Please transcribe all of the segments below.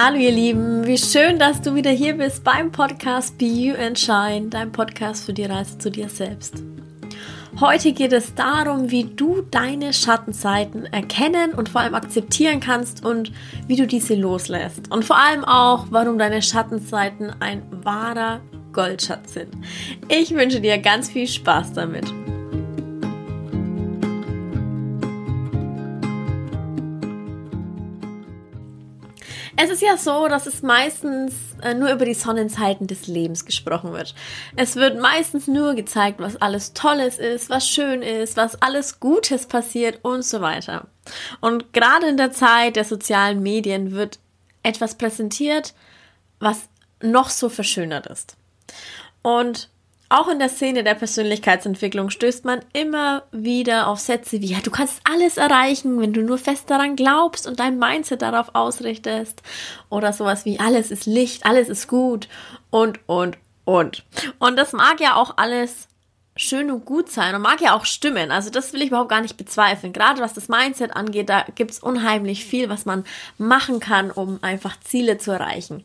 Hallo ihr Lieben, wie schön, dass du wieder hier bist beim Podcast Be You and Shine, dein Podcast für die Reise zu dir selbst. Heute geht es darum, wie du deine Schattenseiten erkennen und vor allem akzeptieren kannst und wie du diese loslässt. Und vor allem auch, warum deine Schattenseiten ein wahrer Goldschatz sind. Ich wünsche dir ganz viel Spaß damit. Es ist ja so, dass es meistens äh, nur über die Sonnenseiten des Lebens gesprochen wird. Es wird meistens nur gezeigt, was alles Tolles ist, was schön ist, was alles Gutes passiert und so weiter. Und gerade in der Zeit der sozialen Medien wird etwas präsentiert, was noch so verschönert ist. Und auch in der Szene der Persönlichkeitsentwicklung stößt man immer wieder auf Sätze wie, ja, du kannst alles erreichen, wenn du nur fest daran glaubst und dein Mindset darauf ausrichtest. Oder sowas wie, alles ist Licht, alles ist gut und, und, und. Und das mag ja auch alles schön und gut sein und mag ja auch stimmen. Also das will ich überhaupt gar nicht bezweifeln. Gerade was das Mindset angeht, da gibt es unheimlich viel, was man machen kann, um einfach Ziele zu erreichen.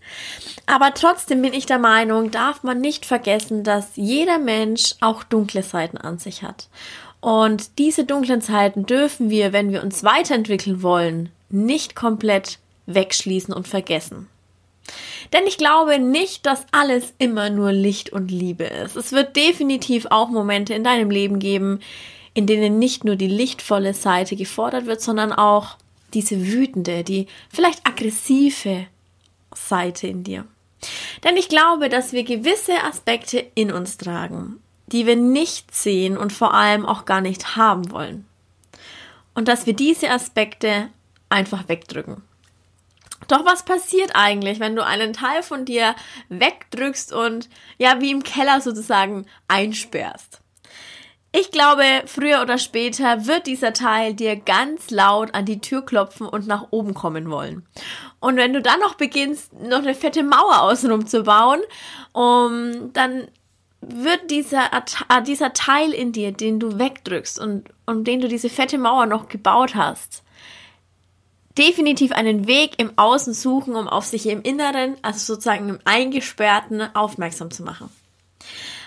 Aber trotzdem bin ich der Meinung, darf man nicht vergessen, dass jeder Mensch auch dunkle Seiten an sich hat. Und diese dunklen Seiten dürfen wir, wenn wir uns weiterentwickeln wollen, nicht komplett wegschließen und vergessen. Denn ich glaube nicht, dass alles immer nur Licht und Liebe ist. Es wird definitiv auch Momente in deinem Leben geben, in denen nicht nur die lichtvolle Seite gefordert wird, sondern auch diese wütende, die vielleicht aggressive Seite in dir. Denn ich glaube, dass wir gewisse Aspekte in uns tragen, die wir nicht sehen und vor allem auch gar nicht haben wollen. Und dass wir diese Aspekte einfach wegdrücken. Doch was passiert eigentlich, wenn du einen Teil von dir wegdrückst und ja, wie im Keller sozusagen einsperrst? Ich glaube, früher oder später wird dieser Teil dir ganz laut an die Tür klopfen und nach oben kommen wollen. Und wenn du dann noch beginnst, noch eine fette Mauer außenrum zu bauen, um, dann wird dieser, äh, dieser Teil in dir, den du wegdrückst und um den du diese fette Mauer noch gebaut hast, definitiv einen Weg im Außen suchen, um auf sich im Inneren, also sozusagen im Eingesperrten, aufmerksam zu machen.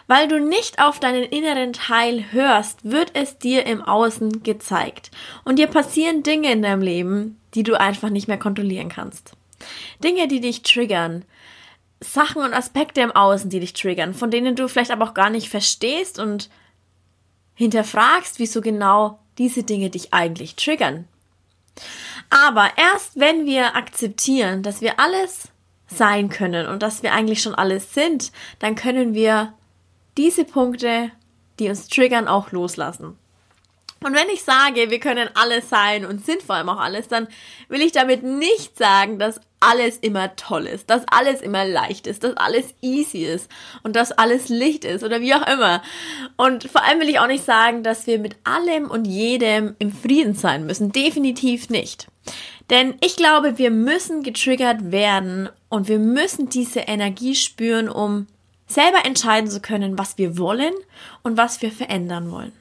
Weil du nicht auf deinen inneren Teil hörst, wird es dir im Außen gezeigt. Und dir passieren Dinge in deinem Leben, die du einfach nicht mehr kontrollieren kannst. Dinge, die dich triggern. Sachen und Aspekte im Außen, die dich triggern, von denen du vielleicht aber auch gar nicht verstehst und hinterfragst, wieso genau diese Dinge dich eigentlich triggern. Aber erst wenn wir akzeptieren, dass wir alles sein können und dass wir eigentlich schon alles sind, dann können wir diese Punkte, die uns triggern, auch loslassen. Und wenn ich sage, wir können alles sein und sind vor allem auch alles, dann will ich damit nicht sagen, dass alles immer toll ist, dass alles immer leicht ist, dass alles easy ist und dass alles Licht ist oder wie auch immer. Und vor allem will ich auch nicht sagen, dass wir mit allem und jedem im Frieden sein müssen. Definitiv nicht. Denn ich glaube, wir müssen getriggert werden und wir müssen diese Energie spüren, um selber entscheiden zu können, was wir wollen und was wir verändern wollen.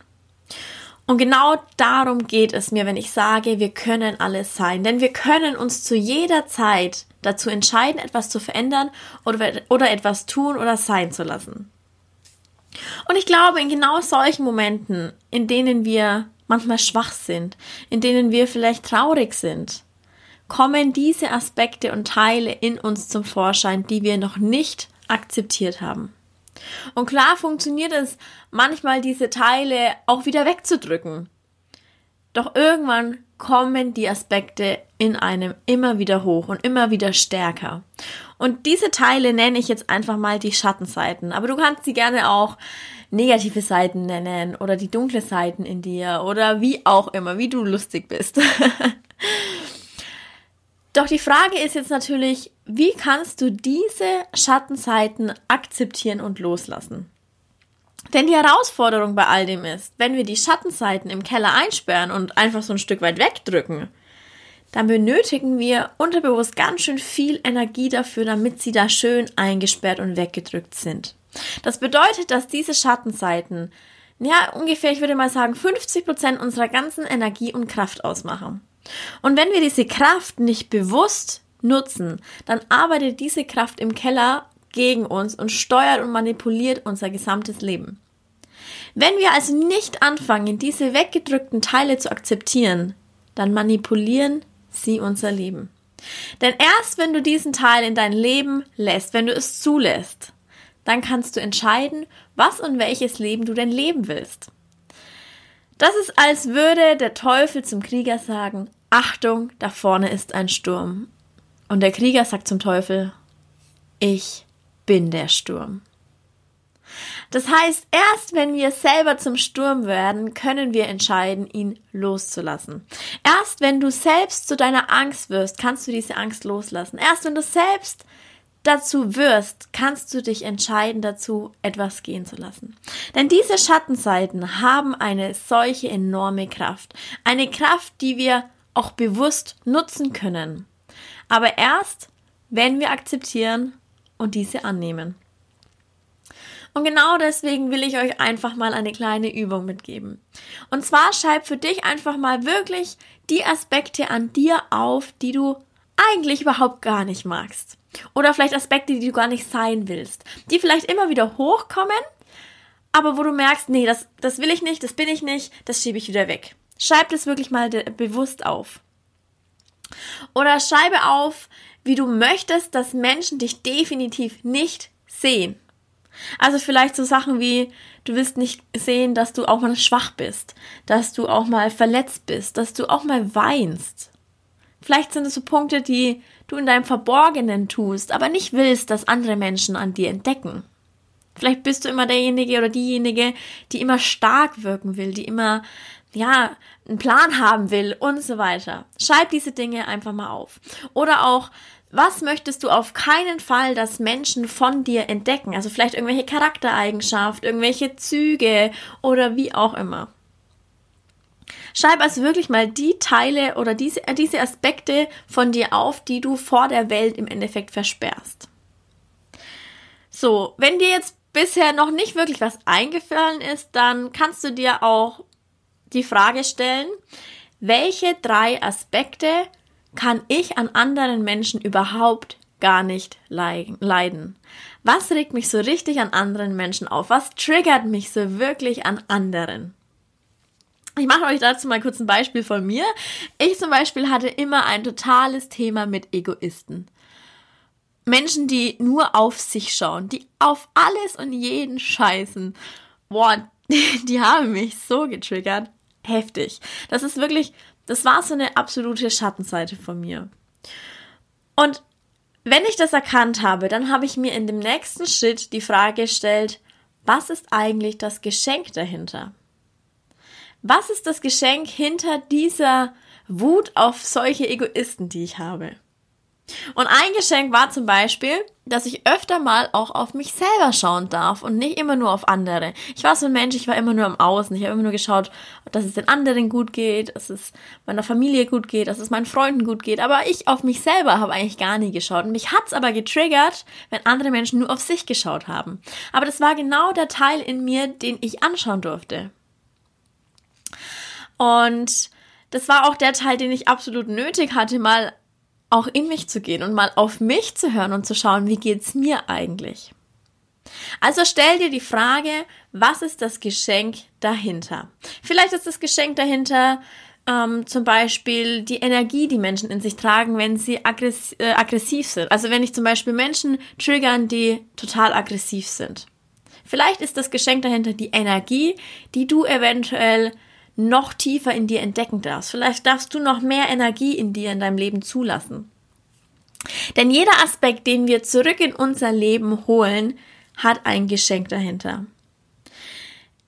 Und genau darum geht es mir, wenn ich sage, wir können alles sein. Denn wir können uns zu jeder Zeit dazu entscheiden, etwas zu verändern oder, oder etwas tun oder sein zu lassen. Und ich glaube, in genau solchen Momenten, in denen wir manchmal schwach sind, in denen wir vielleicht traurig sind, kommen diese Aspekte und Teile in uns zum Vorschein, die wir noch nicht akzeptiert haben. Und klar funktioniert es manchmal, diese Teile auch wieder wegzudrücken. Doch irgendwann kommen die Aspekte in einem immer wieder hoch und immer wieder stärker. Und diese Teile nenne ich jetzt einfach mal die Schattenseiten. Aber du kannst sie gerne auch negative Seiten nennen oder die dunkle Seiten in dir oder wie auch immer, wie du lustig bist. Doch die Frage ist jetzt natürlich, wie kannst du diese Schattenseiten akzeptieren und loslassen? Denn die Herausforderung bei all dem ist, wenn wir die Schattenseiten im Keller einsperren und einfach so ein Stück weit wegdrücken, dann benötigen wir unterbewusst ganz schön viel Energie dafür, damit sie da schön eingesperrt und weggedrückt sind. Das bedeutet, dass diese Schattenseiten, ja, ungefähr, ich würde mal sagen, 50 Prozent unserer ganzen Energie und Kraft ausmachen. Und wenn wir diese Kraft nicht bewusst nutzen, dann arbeitet diese Kraft im Keller gegen uns und steuert und manipuliert unser gesamtes Leben. Wenn wir also nicht anfangen, diese weggedrückten Teile zu akzeptieren, dann manipulieren sie unser Leben. Denn erst wenn du diesen Teil in dein Leben lässt, wenn du es zulässt, dann kannst du entscheiden, was und welches Leben du denn leben willst. Das ist, als würde der Teufel zum Krieger sagen, Achtung, da vorne ist ein Sturm. Und der Krieger sagt zum Teufel, ich bin der Sturm. Das heißt, erst wenn wir selber zum Sturm werden, können wir entscheiden, ihn loszulassen. Erst wenn du selbst zu deiner Angst wirst, kannst du diese Angst loslassen. Erst wenn du selbst dazu wirst, kannst du dich entscheiden dazu, etwas gehen zu lassen. Denn diese Schattenseiten haben eine solche enorme Kraft. Eine Kraft, die wir auch bewusst nutzen können. Aber erst, wenn wir akzeptieren und diese annehmen. Und genau deswegen will ich euch einfach mal eine kleine Übung mitgeben. Und zwar schreib für dich einfach mal wirklich die Aspekte an dir auf, die du eigentlich überhaupt gar nicht magst. Oder vielleicht Aspekte, die du gar nicht sein willst. Die vielleicht immer wieder hochkommen, aber wo du merkst, nee, das, das will ich nicht, das bin ich nicht, das schiebe ich wieder weg. Schreib das wirklich mal bewusst auf. Oder schreibe auf, wie du möchtest, dass Menschen dich definitiv nicht sehen. Also vielleicht so Sachen wie, du willst nicht sehen, dass du auch mal schwach bist, dass du auch mal verletzt bist, dass du auch mal weinst. Vielleicht sind es so Punkte, die du in deinem Verborgenen tust, aber nicht willst, dass andere Menschen an dir entdecken. Vielleicht bist du immer derjenige oder diejenige, die immer stark wirken will, die immer, ja, einen Plan haben will und so weiter. Schreib diese Dinge einfach mal auf. Oder auch, was möchtest du auf keinen Fall, dass Menschen von dir entdecken? Also vielleicht irgendwelche Charaktereigenschaften, irgendwelche Züge oder wie auch immer. Schreib also wirklich mal die Teile oder diese, äh, diese Aspekte von dir auf, die du vor der Welt im Endeffekt versperrst. So, wenn dir jetzt bisher noch nicht wirklich was eingefallen ist, dann kannst du dir auch die Frage stellen, welche drei Aspekte kann ich an anderen Menschen überhaupt gar nicht leiden. Was regt mich so richtig an anderen Menschen auf? Was triggert mich so wirklich an anderen? Ich mache euch dazu mal kurz ein Beispiel von mir. Ich zum Beispiel hatte immer ein totales Thema mit Egoisten. Menschen, die nur auf sich schauen, die auf alles und jeden scheißen. Boah, die haben mich so getriggert. Heftig. Das ist wirklich das war so eine absolute Schattenseite von mir. Und wenn ich das erkannt habe, dann habe ich mir in dem nächsten Schritt die Frage gestellt, was ist eigentlich das Geschenk dahinter? Was ist das Geschenk hinter dieser Wut auf solche Egoisten, die ich habe? Und ein Geschenk war zum Beispiel, dass ich öfter mal auch auf mich selber schauen darf und nicht immer nur auf andere. Ich war so ein Mensch, ich war immer nur am Außen. Ich habe immer nur geschaut, dass es den anderen gut geht, dass es meiner Familie gut geht, dass es meinen Freunden gut geht. Aber ich auf mich selber habe eigentlich gar nie geschaut. Und mich hat's aber getriggert, wenn andere Menschen nur auf sich geschaut haben. Aber das war genau der Teil in mir, den ich anschauen durfte. Und das war auch der Teil, den ich absolut nötig hatte, mal auch in mich zu gehen und mal auf mich zu hören und zu schauen, wie geht's mir eigentlich? Also stell dir die Frage, was ist das Geschenk dahinter? Vielleicht ist das Geschenk dahinter ähm, zum Beispiel die Energie, die Menschen in sich tragen, wenn sie aggress äh, aggressiv sind. Also wenn ich zum Beispiel Menschen triggern, die total aggressiv sind. Vielleicht ist das Geschenk dahinter die Energie, die du eventuell noch tiefer in dir entdecken darfst. Vielleicht darfst du noch mehr Energie in dir in deinem Leben zulassen. Denn jeder Aspekt, den wir zurück in unser Leben holen, hat ein Geschenk dahinter.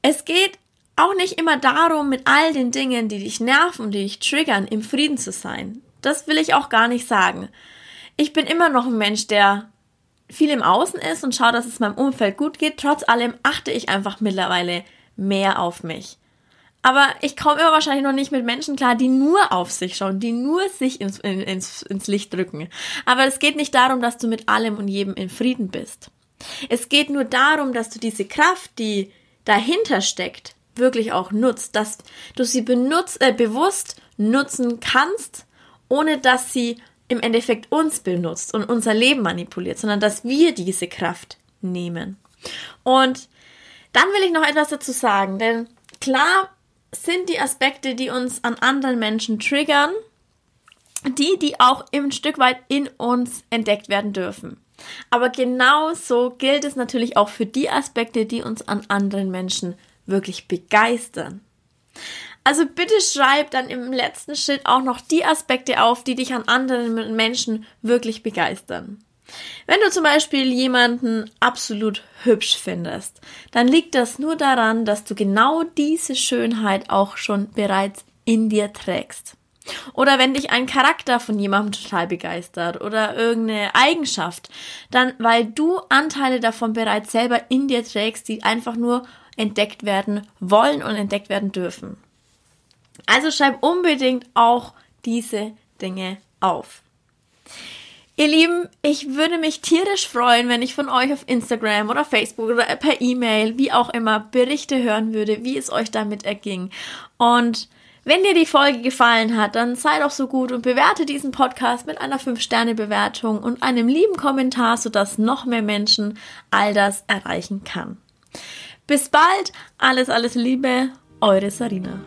Es geht auch nicht immer darum, mit all den Dingen, die dich nerven, die dich triggern, im Frieden zu sein. Das will ich auch gar nicht sagen. Ich bin immer noch ein Mensch, der viel im Außen ist und schaut, dass es meinem Umfeld gut geht. Trotz allem achte ich einfach mittlerweile mehr auf mich. Aber ich komme immer wahrscheinlich noch nicht mit Menschen klar, die nur auf sich schauen, die nur sich ins, ins, ins Licht drücken. Aber es geht nicht darum, dass du mit allem und jedem in Frieden bist. Es geht nur darum, dass du diese Kraft, die dahinter steckt, wirklich auch nutzt, dass du sie benutzt, äh, bewusst nutzen kannst, ohne dass sie im Endeffekt uns benutzt und unser Leben manipuliert, sondern dass wir diese Kraft nehmen. Und dann will ich noch etwas dazu sagen, denn klar sind die Aspekte, die uns an anderen Menschen triggern, die, die auch ein Stück weit in uns entdeckt werden dürfen. Aber genauso gilt es natürlich auch für die Aspekte, die uns an anderen Menschen wirklich begeistern. Also bitte schreib dann im letzten Schritt auch noch die Aspekte auf, die dich an anderen Menschen wirklich begeistern. Wenn du zum Beispiel jemanden absolut hübsch findest, dann liegt das nur daran, dass du genau diese Schönheit auch schon bereits in dir trägst. Oder wenn dich ein Charakter von jemandem total begeistert oder irgendeine Eigenschaft, dann weil du Anteile davon bereits selber in dir trägst, die einfach nur entdeckt werden wollen und entdeckt werden dürfen. Also schreib unbedingt auch diese Dinge auf. Ihr Lieben, ich würde mich tierisch freuen, wenn ich von euch auf Instagram oder Facebook oder per E-Mail, wie auch immer, Berichte hören würde, wie es euch damit erging. Und wenn dir die Folge gefallen hat, dann sei doch so gut und bewerte diesen Podcast mit einer 5-Sterne-Bewertung und einem lieben Kommentar, sodass noch mehr Menschen all das erreichen kann. Bis bald, alles, alles Liebe, eure Sarina.